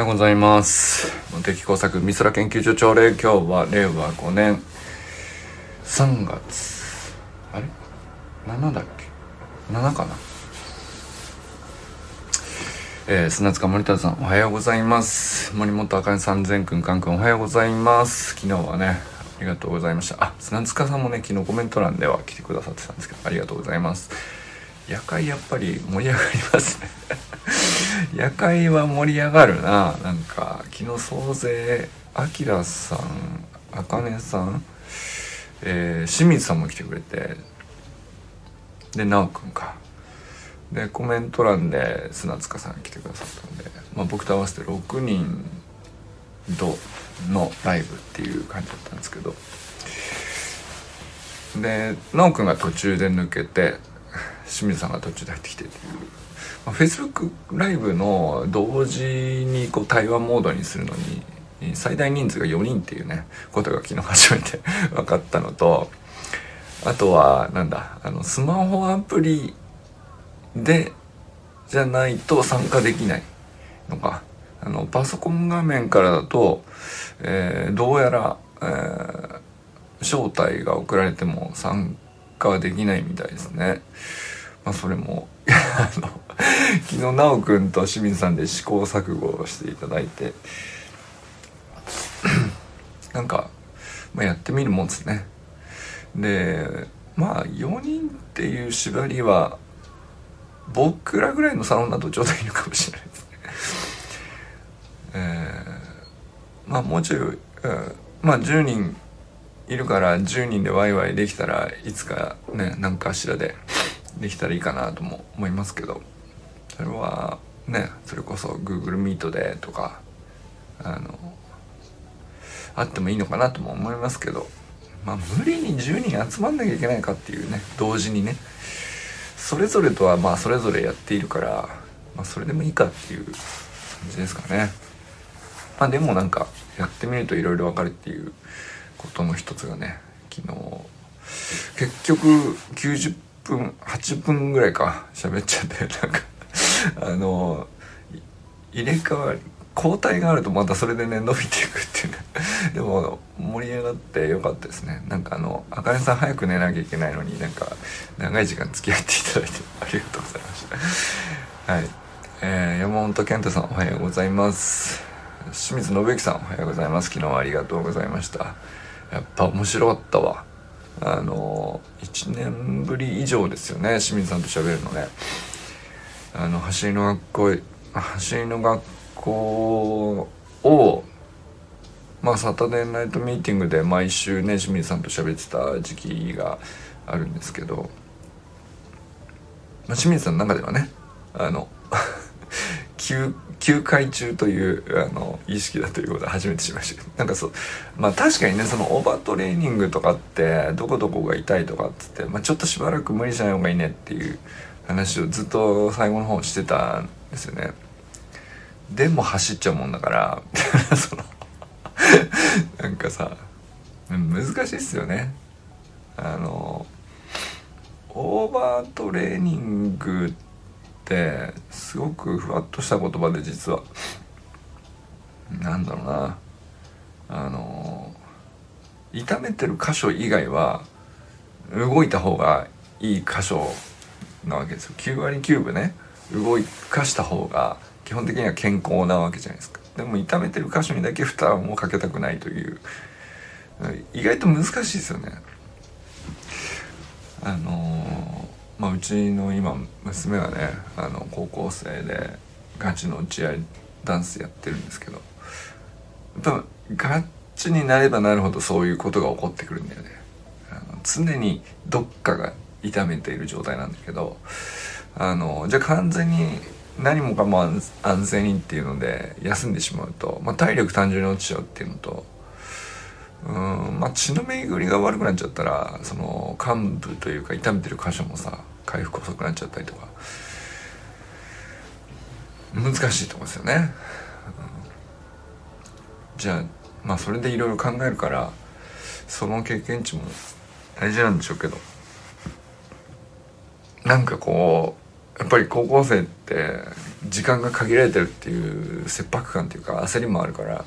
ようございます。茂木工作美空研究所朝礼今日は令和5年3月あれ？7だっけ？7かな？えー、砂塚森田さんおはようございます。森本あかねさん善くんかんくんおはようございます。昨日はねありがとうございました。あ砂塚さんもね昨日コメント欄では来てくださってたんですけどありがとうございます。夜会やっぱり盛り上がりますね。夜会は盛り上がるな。なんか昨日総勢あきらさんあかねさんえー、清水さんも来てくれて。でなおくんか。でコメント欄で砂塚さん来てくださったんで、まあ、僕と合わせて6人とのライブっていう感じだったんですけど。で奈くんが途中で抜けて清水さんが途中で入ってきてっていう、まあ、Facebook ライブの同時にこう対話モードにするのに最大人数が4人っていうねことが昨日初めて 分かったのとあとはなんだあのスマホアプリでじゃないと参加できないのかあのパソコン画面からだと、えー、どうやら、えー、招待が送られても参加はできないみたいですね。まあ、それもあの昨日奈くんと清水さんで試行錯誤をしていただいて なんか、まあ、やってみるもんですね。でまあ4人っていう縛りは僕らぐらいのサロンだとちょうどいいのかもしれないですね。えー、まあもうちょい、うん、まあ10人いるから10人でワイワイできたらいつかね何かしらでできたらいいかなとも思いますけど。それはねそれこそ Google Meet でとかあのあってもいいのかなとも思いますけど。まあ無理に10人集まんなきゃいけないかっていうね同時にね。それぞれとはまあそれぞれやっているから、まあ、それでもいいかっていう感じですかね。まあでもなんかやってみるといろいろわかるっていうことの一つがね昨日結局90分8分ぐらいか。喋っちゃってなんか。あの入れ替わり交代があるとまたそれでね伸びていくっていうね。でも盛り上がってよかったですね。なんかあのあかねさん早く寝なきゃいけないのになんか長い時間付き合っていただいて ありがとうございました。はい。えー、山本健太さんおはようございます。清水信之さんおはようございます。昨日はありがとうございました。やっぱ面白かったわ。あの1年ぶり以上ですよね清水さんと喋るのね。あの走りの学校走りの学校をまあサタデーナイトミーティングで毎週ね清水さんと喋ってた時期があるんですけど、まあ、清水さんの中ではねあの休休会中というあの意識だということは初めて知りましたけどなんかそうまあ確かにねそのオーバートレーニングとかってどこどこが痛いとかっつって、まあ、ちょっとしばらく無理しない方がいいねっていう話をずっと最後の方してたんですよね。でも走っちゃうもんだから そのなんかさ難しいっすよねあのオーバートレーニングってすごくふわっとした言葉で実は。なんだろうな。あの痛めてる箇所以外は動いた方がいい箇所なわけですよ。9割9分ね。動かした方が基本的には健康なわけじゃないですか。でも痛めてる箇所にだけ負担をかけたくないという。意外と難しいですよね。あのまあうちの今娘はねあの高校生でガチの打ち合いダンスやってるんですけどやっぱガチになればなるほどそういうことが起こってくるんだよね。あの常にどっかが痛めている状態なんだけどあのじゃあ完全に何もかも安静にっていうので休んでしまうと、まあ、体力単純に落ちちゃうっていうのとうんまあ血の巡りが悪くなっちゃったらその幹部というか痛めてる箇所もさ回復遅くなっちゃったりとか。難しいとこですよね、うん、じゃあまあそれでいろいろ考えるからその経験値も大事なんでしょうけど。なんかこうやっぱり高校生って時間が限られてるっていう切迫感っていうか焦りもあるから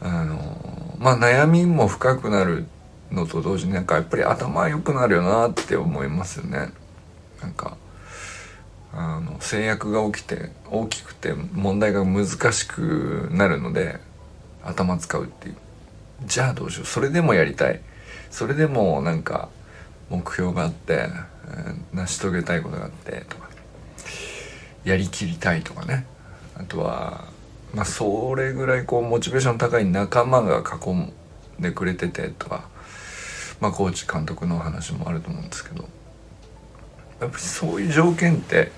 あのまあ悩みも深くなるってのと同時になんかやっぱり頭良くなるよなって思いますよね。なんかあの制約が起きて大きくて問題が難しくなるので頭使うっていう。じゃあどうしよう。それでもやりたい。それでもなんか目標があって、成し遂げたいことがあってとかやりきりたいとかね。あとはまあそれぐらいこうモチベーション高い仲間が囲んでくれててとかまあコーチ監督の話もあると思うんですけどやっぱりそういう条件って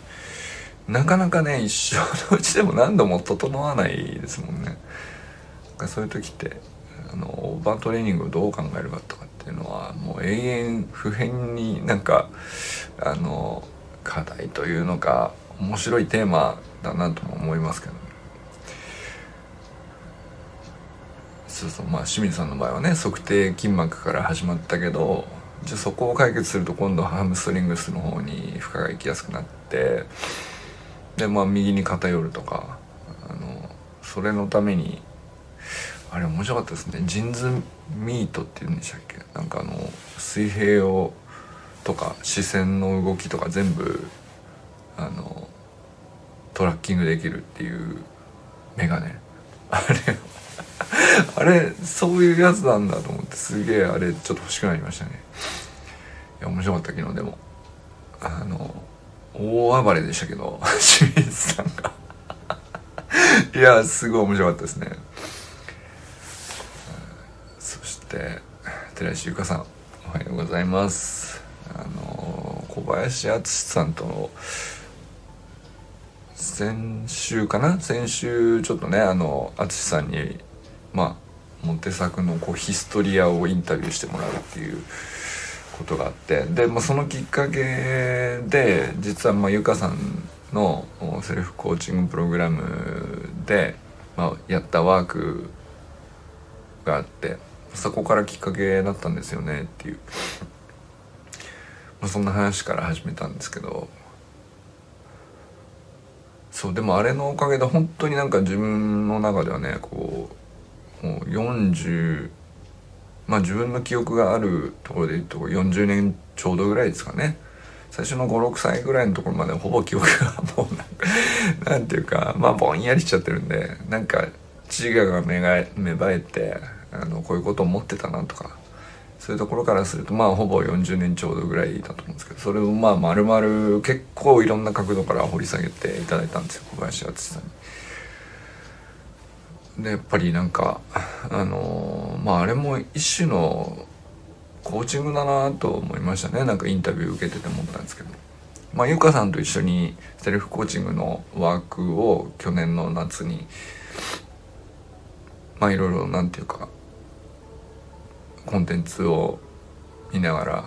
なかなかね一生のうちでも何度も整わないですもんね。そういう時ってあのオーバートレーニングをどう考えるかとかっていうのはもう永遠不変になんかあの課題というのか面白いテーマだなとも思いますけど、そうそうまあ清水さんの場合はね測定筋膜から始まったけどじゃあそこを解決すると今度ハムストリングスの方に負荷が行きやすくなってでまあ右に偏るとかあのそれのためにあれ面白かったですね。ジンズミートっていうんでしたっけ？なんかあの水平をとか視線の動きとか全部あのトラッキングできるっていうメガネ。あれ あれそういうやつなんだと思ってすげえあれちょっと欲しくなりましたね。いや面白かった昨日でも。あの大暴れでしたけど 清水さんが。いやすごい面白かったですね。そして寺石由香さんおはようございます。あの小林敦さんとの先週かな？先週ちょっとねあの淳さんにまあモテ作のこうヒストリアをインタビューしてもらうっていうことがあってで、まあ、そのきっかけで実はまあゆかさんのセルフコーチングプログラムで、まあ、やったワークがあってそこからきっかけだったんですよねっていう、まあ、そんな話から始めたんですけど。そうでもあれのおかげで本当になんか自分の中ではねこうもう40まあ自分の記憶があるところで言うと40年ちょうどぐらいですかね最初の56歳ぐらいのところまでほぼ記憶がもうなん ていうかまあぼんやりしちゃってるんでなんか自我が芽生えてあのこういうこと思ってたなとかそういうところからするとまあほぼ40年ちょうどぐらいだと思うんですけどそれをまあ丸々結構いろんな角度から掘り下げていただいたんですよ小林敦さんに。でやっぱりなんかあのまああれも一種のコーチングだなと思いましたねなんかインタビュー受けてて思ったんですけど。まあ、ゆかさんと一緒にセルフコーチングのワークを去年の夏にまあいろいろなんていうかコンテンツを見ながら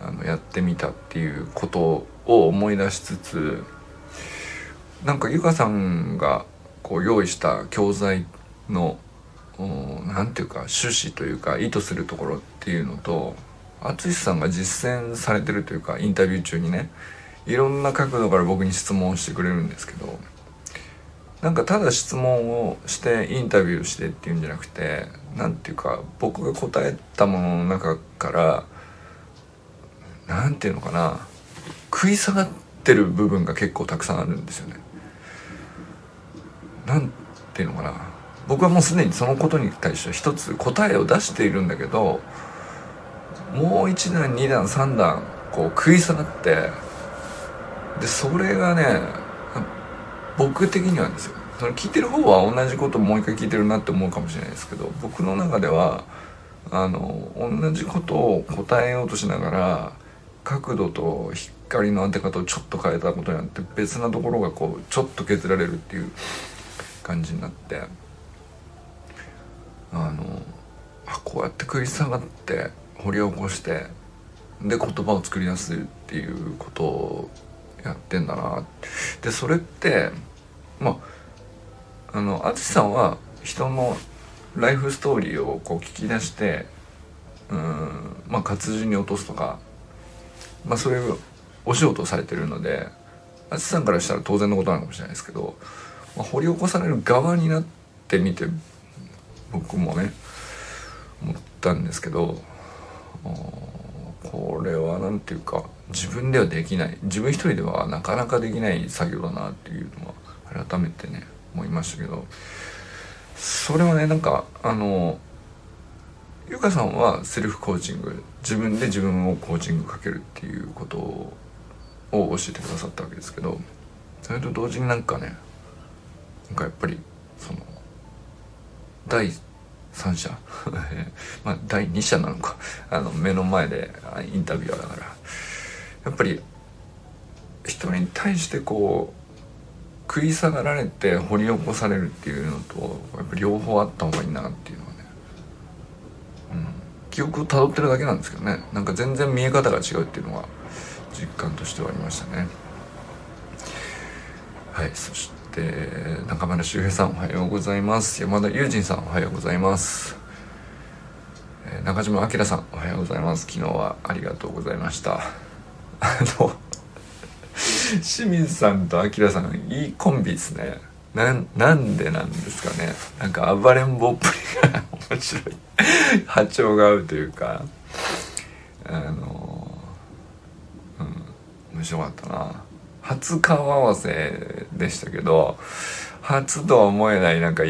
あのやってみたっていうことを思い出しつつなんかゆかさんがこう用意した教材の何て言うか趣旨というか意図するところっていうのと淳さんが実践されてるというかインタビュー中にねいろんな角度から僕に質問をしてくれるんですけどなんかただ質問をしてインタビューしてっていうんじゃなくて何ていうか僕が答えたものの中から何ていうのかな食い下がってる部分が結構たくさんあるんですよね。なんていうのかな僕はもうすでにそのことに対して一つ答えを出しているんだけどもう1段2段3段こう食い下がってでそれがね僕的にはですよ。その聞いてる方は同じこともう一回聞いてるなって思うかもしれないですけど僕の中ではあの同じことを答えようとしながら角度と光の当て方をちょっと変えたことによって別なところがこうちょっと削られるっていう感じになって。あのあこうやって食い下がって掘り起こしてで言葉を作り出すっていうことをやってんだな。でそれってまああの淳さんは人のライフストーリーをこう聞き出してうんまあ活字に落とすとかまあそういうお仕事をされてるので淳さんからしたら当然のことなのかもしれないですけど、まあ、掘り起こされる側になってみて僕もね思ったんですけどこれは何ていうか自分ではできない。自分一人ではなかなかできない作業だなっていうのは改めてね思いましたけどそれはねなんかあのゆかさんはセルフコーチング自分で自分をコーチングかけるっていうことを教えてくださったわけですけどそれと同時になんかねなんかやっぱりその第三者？まあ第二者なのか。あの目の前でインタビュアーだから。やっぱり人に対してこう食い下がられて掘り起こされるっていうのとやっぱ両方あった方がいいなっていうのはね、うん、記憶をたどってるだけなんですけどね。なんか全然見え方が違うっていうのが実感としてはありましたね。はいそして中村修平さんおはようございます。山田友人さんおはようございます。中島明さんおはようございます。昨日はありがとうございました。あの清水さんと明さんいいコンビですね。ななんでなんですかね。なんか暴れん坊っぷりが面白い。波長が合うというか。あのうん面白かったな。初顔合わせでしたけど初とは思えないなんか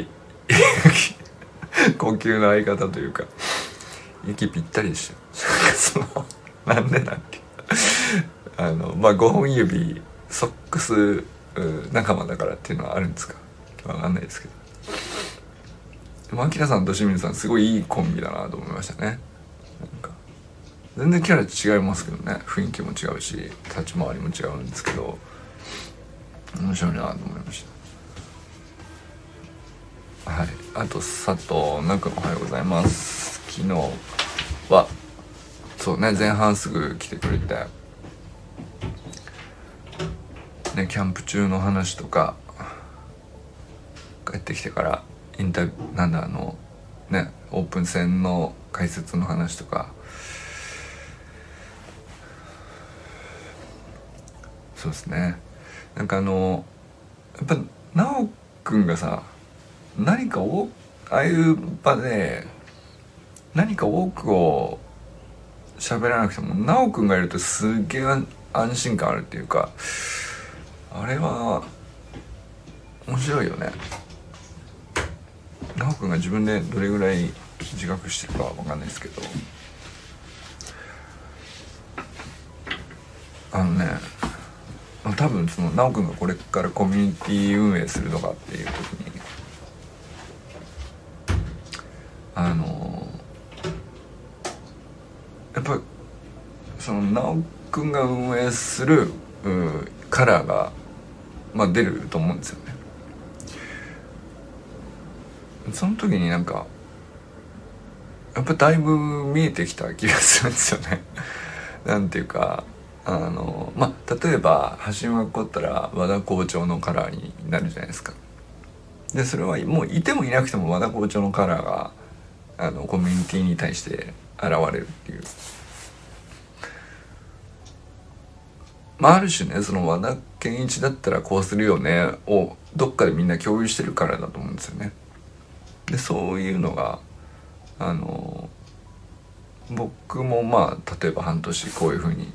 呼吸の相方というか息ぴったりでした。そのなんでなんてあのまあ5本指ソックス仲間だからっていうのはあるんですか？わかんないですけど。でも明さんと清水さんすごいいいコンビだなと思いましたね。なんか全然キャラ違いますけどね。雰囲気も違うし立ち回りも違うんですけど面白いなと思いました。はい。あと佐藤なくんおはようございます。昨日はそうね前半すぐ来てくれてねキャンプ中の話とか帰ってきてからインタビューなんだあのねオープン戦の解説の話とかそうですね。なんかあのやっぱ奈くんがさ何かをああいう場で何か多くを喋らなくても奈くんがいるとすげえ安心感あるっていうかあれは面白いよね。奈くんが自分でどれぐらい自覚してるかは分かんないですけど。あのね多分その奈くんがこれからコミュニティ運営するとかっていう時にあのやっぱその奈くんが運営するカラーが、まあ、出ると思うんですよね。その時になんかやっぱだいぶ見えてきた気がするんですよね。なんていうかあのまあ例えば橋本が起こったら和田校長のカラーになるじゃないですか。でそれはもういてもいなくても和田校長のカラーがあのコミュニティに対して現れるっていう。まあある種ねその和田健一だったらこうするよねをどっかでみんな共有してるからだと思うんですよね。でそういうのがあの僕もまあ例えば半年こういうふうに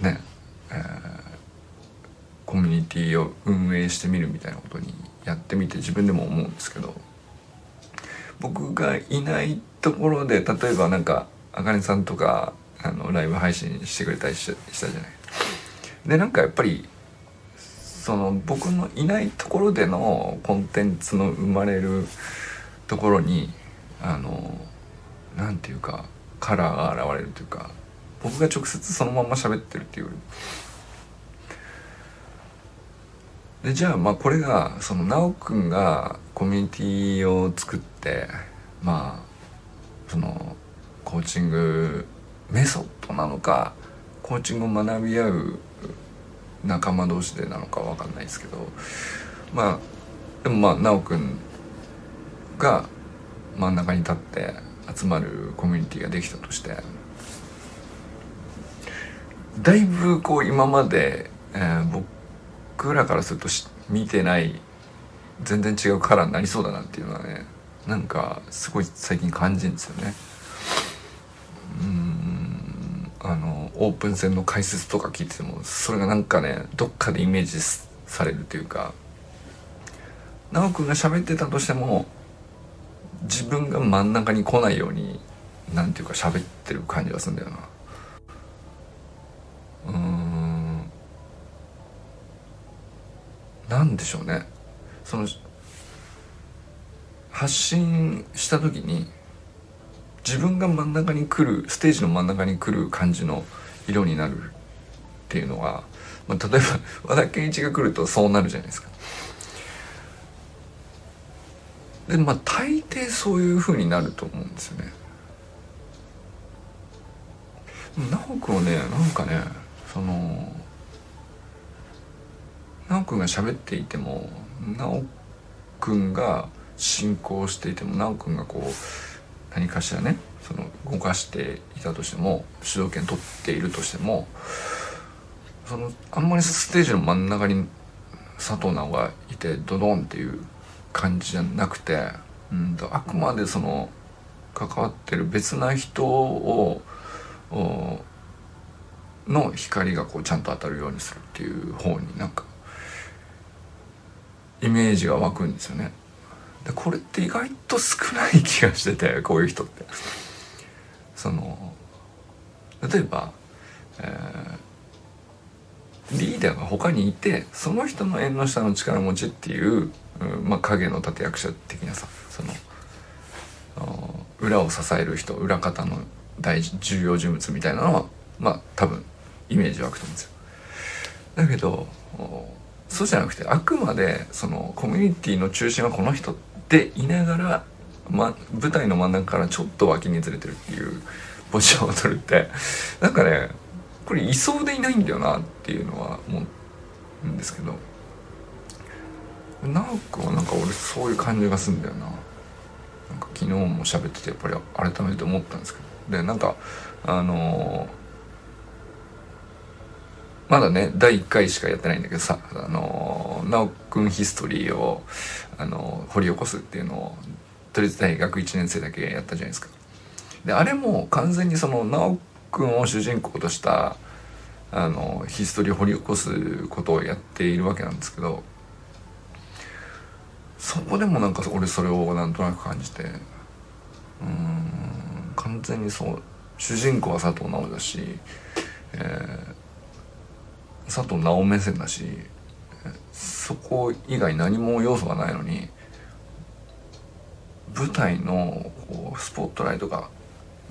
ね、えー、コミュニティを運営してみるみたいなことにやってみて自分でも思うんですけど僕がいないところで例えばなんかあかねさんとかあのライブ配信してくれたりしたじゃない。でなんかやっぱりその僕のいないところでのコンテンツの生まれるところにあのなんていうかカラーが現れるというか僕が直接そのまま喋ってるっていうよりでじゃあまあこれがその奈くんがコミュニティを作ってまあそのコーチングメソッドなのかコーチングを学び合う仲間同士でなのか分かんないですけどまあでもまあ奈くんが真ん中に立って集まるコミュニティができたとしてだいぶこう今まで、ええー、僕僕らからすると見てない全然違うカラーになりそうだなっていうのはねなんかすごい最近感じるんですよね。うんあのオープン戦の解説とか聞いててもそれがなんかねどっかでイメージされるというか奈くんが喋ってたとしても自分が真ん中に来ないようになんていうか喋ってる感じがするんだよな。うんなんでしょうねその発信した時に自分が真ん中に来るステージの真ん中に来る感じの色になるっていうのは、まあ、例えば 和田健一が来るとそうなるじゃないですか。でまあ大抵そういう風になると思うんですよね。直くんはねなんかねその直くんが喋っていても直くんが進行していても直くんがこう何かしらねその動かしていたとしても主導権取っているとしてもそのあんまりステージの真ん中に佐藤直がいてドドンっていう感じじゃなくて、うんと、あくまでその関わってる別な人をの光がこうちゃんと当たるようにするっていう方になんかイメージが湧くんですよね。でこれって意外と少ない気がしてて こういう人って。その例えば、えー、リーダーが他にいてその人の縁の下の力持ちっていう、うん、まあ、影の立役者的なさその裏を支える人裏方の大事重要人物みたいなのはまあ多分イメージ湧くと思うんですよ。だけどそうじゃなくてあくまでそのコミュニティの中心はこの人っていながら、ま、舞台の真ん中からちょっと脇にずれてるっていうポジションを取るって なんかねこれいそうでいないんだよなっていうのは思うんですけど直くはなんか俺そういう感じがすんだよな。なんか昨日も喋っててやっぱり改めて思ったんですけどでなんかあのーまだね、第1回しかやってないんだけどさ、あの、なおくんヒストリーを、あの、掘り起こすっていうのを、都立大学1年生だけやったじゃないですか。で、あれも完全にその、なおくんを主人公とした、あの、ヒストリーを掘り起こすことをやっているわけなんですけど、そこでもなんか俺それをなんとなく感じて、うん、完全にそう、主人公は佐藤直だし、えー佐藤直目線だしそこ以外何も要素がないのに舞台のこうスポットライトが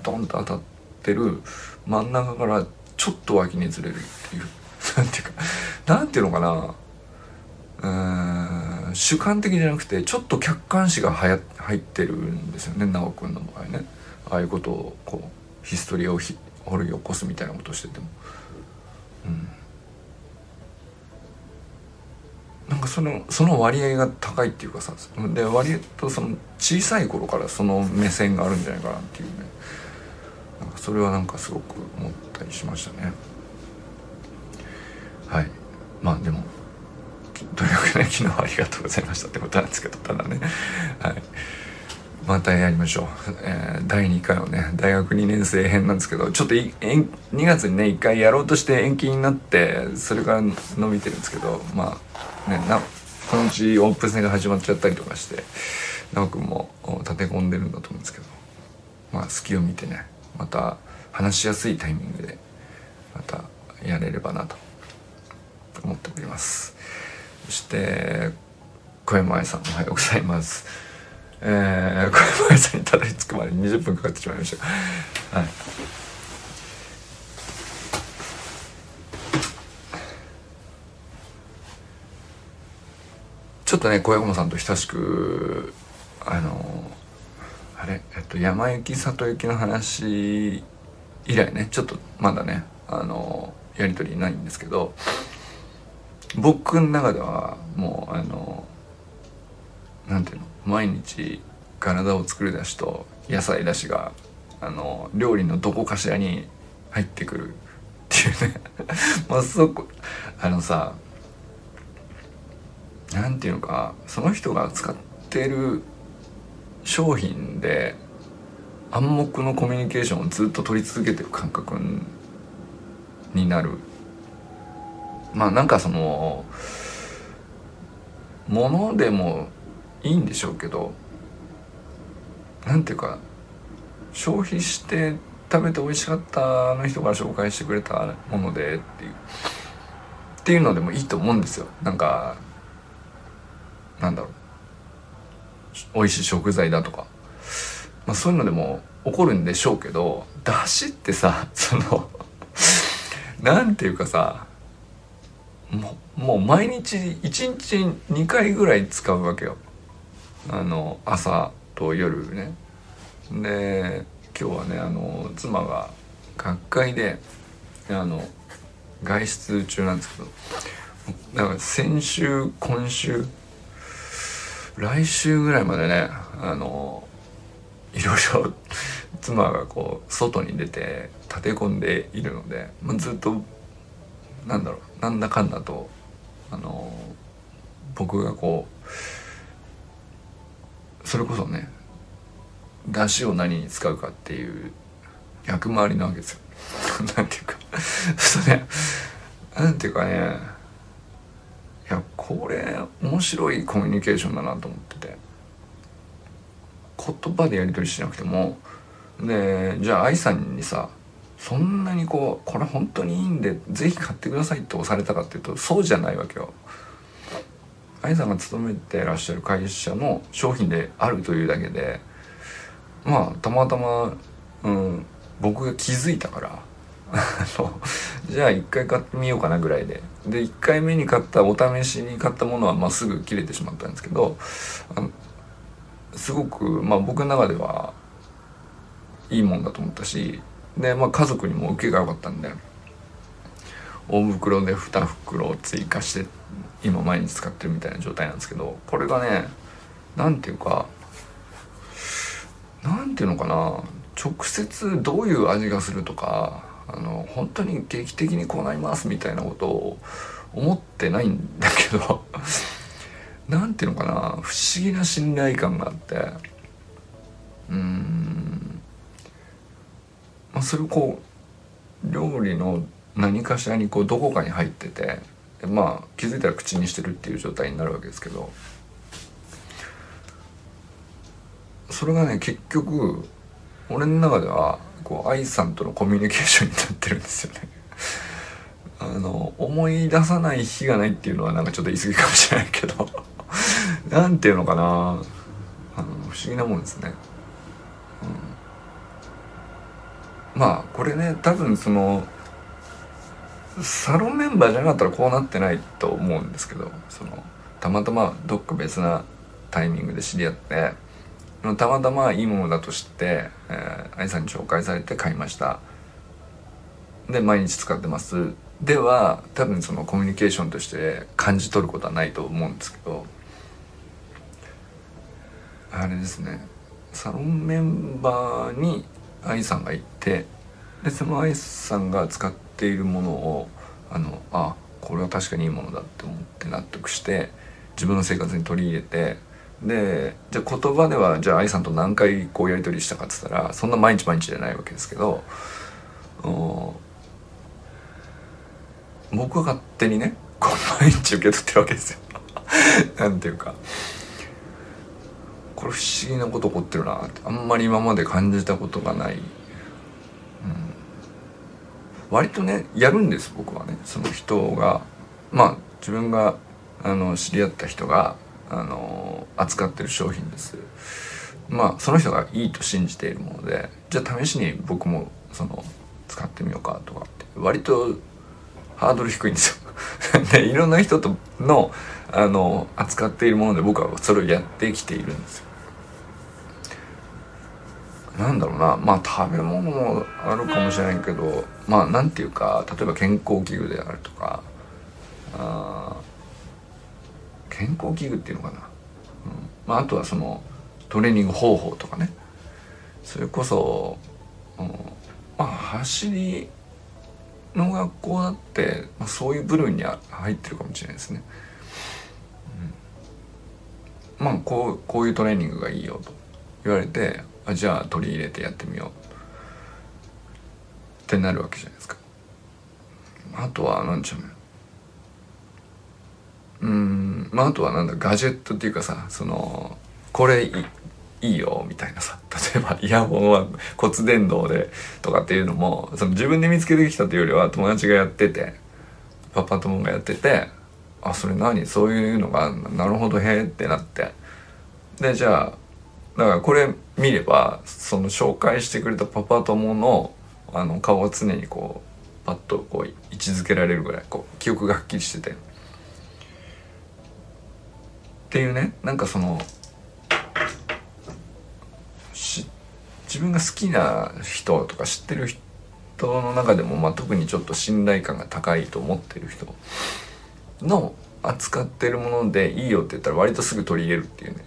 ドンと当たってる真ん中からちょっと脇にずれるっていう なんていうかなんていうのかなうん主観的じゃなくてちょっと客観視がはや入ってるんですよね奈くんの場合ねああいうことをこうヒストリーを掘り起こすみたいなことをしてても。うんなんかそのその割合が高いっていうかさで割とその小さい頃からその目線があるんじゃないかなっていうね。なんかそれはなんかすごく思ったりしましたね。はい。まあでもとにかくね昨日はありがとうございましたってことなんですけどただね。はい。またやりましょう、えー、第2回はね大学2年生編なんですけどちょっと2月にね1回やろうとして延期になってそれから伸びてるんですけどまあねなそのうちオープン戦が始まっちゃったりとかして奈くんも立て込んでるんだと思うんですけどまあ隙を見てねまた話しやすいタイミングでまたやれればなと思っております。そして小山愛さんおはようございます。えー、小林さんにたどり着くまで20分かかってしまいました。はい。ちょっとね、小山さんと親しく、あの、あれ、えっと、山行き里行きの話以来ね、ちょっとまだね、あの、やりとりないんですけど、僕の中ではもう、あの、なんていうの？毎日体を作り出しと野菜だしがあの料理のどこかしらに入ってくるっていうね。まあそこあのさなんていうのかその人が使ってる商品で暗黙のコミュニケーションをずっと取り続けてる感覚になる。まあなんかそのものでもいいんでしょうけどなんていうか消費して食べて美味しかったあの人が紹介してくれたものでっていうっていうのでもいいと思うんですよ。なんかなんだろう。美味しい食材だとか、まあ、そういうのでも起こるんでしょうけどだしってさそのなんていうかさもう毎日1日2回ぐらい使うわけよ。あの朝と夜ね。で今日はねあの妻が学会であの外出中なんですけど。だから先週今週来週ぐらいまでねあのいろいろ 妻がこう外に出て立て込んでいるので、まあ、ずっとなんだろうなんだかんだとあの僕がこうそれこそね出汁を何に使うかっていう役回りなわけですよ。なんていうかそうねなんていうかねいやこれ面白いコミュニケーションだなと思ってて言葉でやり取りしなくてもでじゃあ愛さんにさそんなにこうこれ本当にいいんで是非買ってくださいって押されたかっていうとそうじゃないわけよ。愛さんが勤めてらっしゃる会社の商品であるというだけでまあたまたま、うん、僕が気づいたからじゃあ一回買ってみようかなぐらいで。で1回目に買ったお試しに買ったものはまあすぐ切れてしまったんですけどすごく、まあ、僕の中ではいいもんだと思ったしで、まあ、家族にも受けが良かったんで大袋で2袋追加してって今毎日使ってるみたいな状態なんですけどこれがね何ていうか何ていうのかな直接どういう味がするとかあの本当に劇的にこうなりますみたいなことを思ってないんだけど 何ていうのかな不思議な信頼感があってうんまあそれをこう料理の何かしらにこうどこかに入っててまあ気づいたら口にしてるっていう状態になるわけですけどそれがね結局俺の中ではこう愛さんとのコミュニケーションになってるんですよね。あの思い出さない日がないっていうのはなんかちょっと言い過ぎかもしれないけど なんていうのかな。あの不思議なもんですね、うん、まあこれね多分そのサロンメンバーじゃなかったらこうなってないと思うんですけどそのたまたまどっか別なタイミングで知り合ってたまたまいいものだと知って、えー、愛さんに紹介されて買いました。で毎日使ってます。では多分そのコミュニケーションとして感じ取ることはないと思うんですけどあれですね。サロンメンバーに愛さんが行ってでその愛さんが使ってているものをあのあこれは確かにいいものだって思って納得して自分の生活に取り入れてでじゃあ言葉ではじゃあ愛さんと何回こうやり取りしたかっつったらそんな毎日毎日じゃないわけですけど僕は勝手にねこ毎日受け取ってるわけですよ。なんていうか。これ不思議なこと起こってるなってあんまり今まで感じたことがない、割とねやるんです僕はね。その人がまあ自分があの知り合った人があの扱ってる商品です。まあその人がいいと信じているものでじゃあ試しに僕もその使ってみようかとかって。割とハードル低いんですよ。でいろんな人とのあの扱っているもので僕はそれをやってきているんですよ。なんだろうな。まあ食べ物もあるかもしれないけどまあなんていうか例えば健康器具であるとかあ健康器具っていうのかな、うん。まあ、あとはそのトレーニング方法とかね。それこそ、うん、まあ走りの学校だって、まあ、そういう部類に入ってるかもしれないですね。うん、まあこうこういうトレーニングがいいよと言われてあじゃあ取り入れてやってみよう。ってなるわけじゃないですか。あとは何でしょうね。うんまああとはなんだ。ガジェットっていうかさそのこれいいいよみたいなさ。例えばイヤホンは骨伝導でとかっていうのもその自分で見つけてきたというよりは友達がやっててパパ友がやっててあそれ何？そういうのがなるほどへえってなって。でじゃあだからこれ見ればその紹介してくれたパパ友のあの顔を常にこうパッとこう位置づけられるぐらいこう記憶がはっきりしてて。っていうねなんかその自分が好きな人とか知ってる人の中でも、まあ、特にちょっと信頼感が高いと思ってる人の扱ってるものでいいよって言ったら割とすぐ取り入れるっていうね。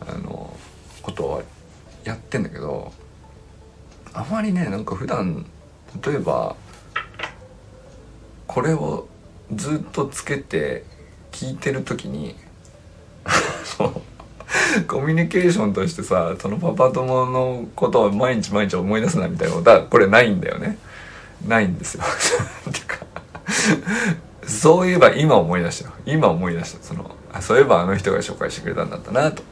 あのことはやってんだけどあまりねなんか普段例えばこれをずっとつけて聞いてる時に コミュニケーションとしてさそのパパ友のことを毎日毎日思い出すなみたいなことはこれないんだよね。ないんですよ。てかそういえば今思い出した今思い出した。そのあそういえばあの人が紹介してくれたんだったなと。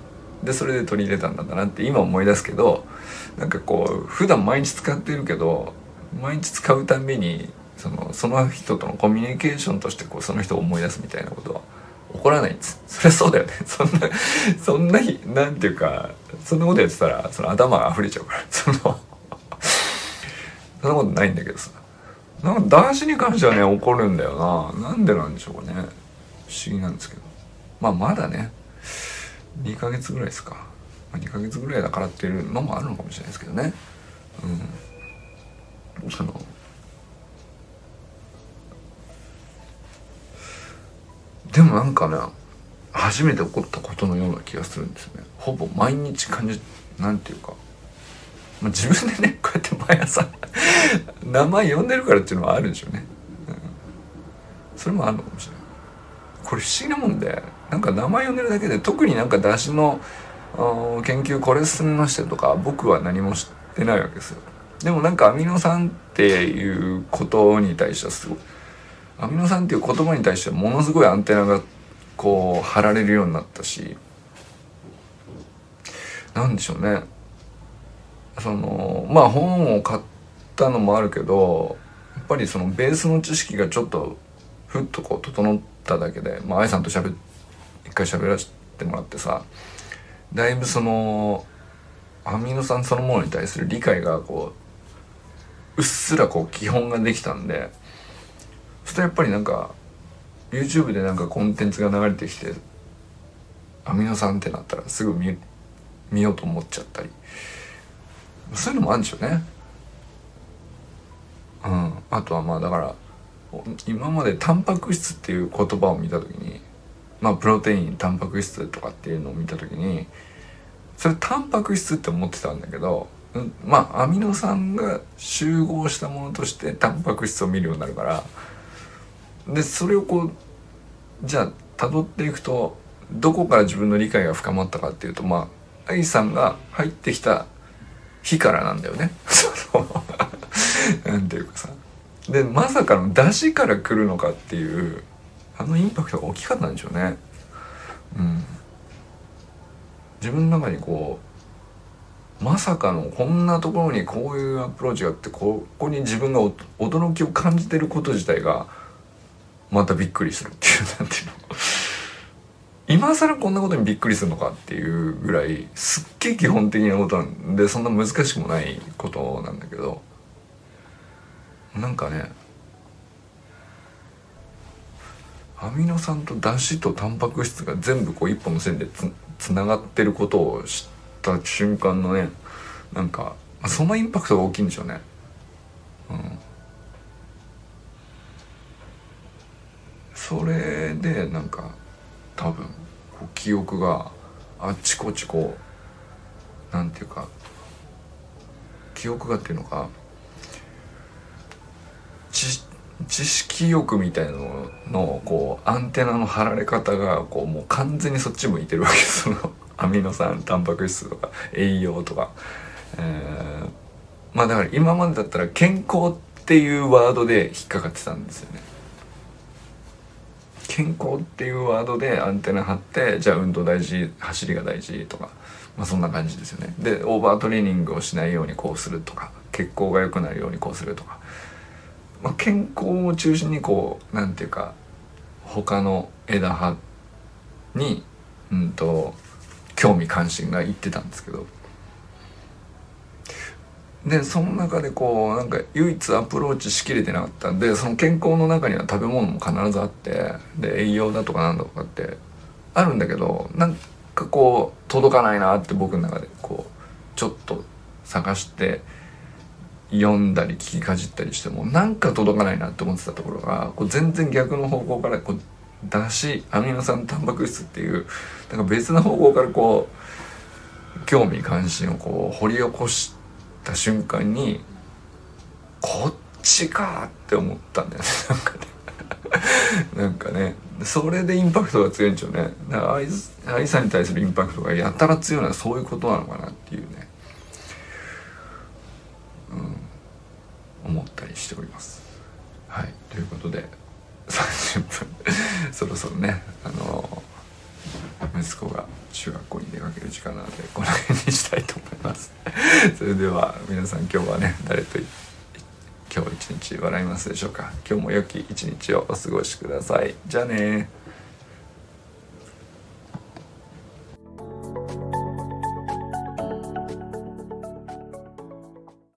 でそれで取り入れたんだなって今思い出すけどなんかこう普段毎日使ってるけど毎日使うたんびにそのその人とのコミュニケーションとしてこうその人を思い出すみたいなことは怒らないんです。そりゃそうだよね。そんなそんな日なんていうかそんなことやってたらその頭が溢れちゃうから。そのそんなことないんだけどさ。なんか男子に関してはね怒るんだよな。なんでなんでしょうかね。不思議なんですけど。まあまだね2ヶ月ぐらいですか、まあ、2ヶ月ぐらいだからっていうのもあるのかもしれないですけどね。うん。そのでもなんかね初めて起こったことのような気がするんですね。ほぼ毎日感じなんていうか、まあ、自分でね こうやって毎朝名前呼んでるからっていうのはあるんでしょうね、うん、それもあるのかもしれない。これ不思議なもんでなんか名前呼んでるだけで特になんか出しの研究これ進みましたとか僕は何も知ってないわけですよ。でもなんかアミノ酸っていうことに対してはすごいアミノ酸っていう言葉に対してはものすごいアンテナがこう張られるようになったしなんでしょうね。そのまあ本を買ったのもあるけどやっぱりそのベースの知識がちょっとふっとこう整っただけでまあ愛さんとしゃべ一回喋らせてもらってさだいぶそのアミノ酸そのものに対する理解がこううっすらこう基本ができたんで。そしたらやっぱりなんか YouTube でなんかコンテンツが流れてきてアミノ酸ってなったらすぐ見見ようと思っちゃったりそういうのもあるんでしょうねうんあとはまあだから今までタンパク質っていう言葉を見た時にまあプロテインタンパク質とかっていうのを見た時にそれタンパク質って思ってたんだけどまあアミノ酸が集合したものとしてタンパク質を見るようになるからでそれをこうじゃあ辿っていくとどこから自分の理解が深まったかっていうとまあ愛さんが入ってきた日からなんだよね。なんていうかさ。でまさかの出汁から来るのかっていうあのインパクトが大きかったんでしょうね。うん。自分の中にこうまさかのこんなところにこういうアプローチがあってここに自分が驚きを感じてること自体がまたびっくりするっていうなんていうの今更こんなことにびっくりするのかっていうぐらいすっげえ基本的なことなんでそんな難しくもないことなんだけどなんかねアミノ酸とだしとタンパク質が全部こう一本の線でつつながってることを知った瞬間のねなんかそのインパクトが大きいんでしょうね。うんそれでなんか多分記憶があっちこっちこうなんていうか記憶がっていうのか知識欲みたいなののこうアンテナの張られ方がこうもう完全にそっち向いてるわけ。その アミノ酸タンパク質とか栄養とか、えー、まあだから今までだったら健康っていうワードで引っかかってたんですよね。健康っていうワードでアンテナ張ってじゃあ運動大事走りが大事とか、まあ、そんな感じですよね。でオーバートレーニングをしないようにこうするとか血行が良くなるようにこうするとか。まあ、健康を中心にこうなんていうか他の枝葉に、うんと、興味関心がいってたんですけど。でその中でこうなんか唯一アプローチしきれてなかった。んでその健康の中には食べ物も必ずあって。で栄養だとかなんだとかってあるんだけどなんかこう届かないなって僕の中でこうちょっと探して読んだり聞きかじったりしてもなんか届かないなって思ってたところがこう全然逆の方向からこうだしアミノ酸タンパク質っていうなんか別の方向からこう興味関心をこう掘り起こした瞬間にこっちかって思ったんだよね。なんかね。なんかね。それでインパクトが強いんでしょうね。だから愛さんに対するインパクトがやたら強いのはそういうことなのかなっていうね。思ったりしております。はい。ということで30分。そろそろねあの息子が中学校に出かける時間なのでこの辺にしたいと思います。それでは皆さん今日はね誰と今日一日笑いますでしょうか？今日も良き一日をお過ごしください。じゃあね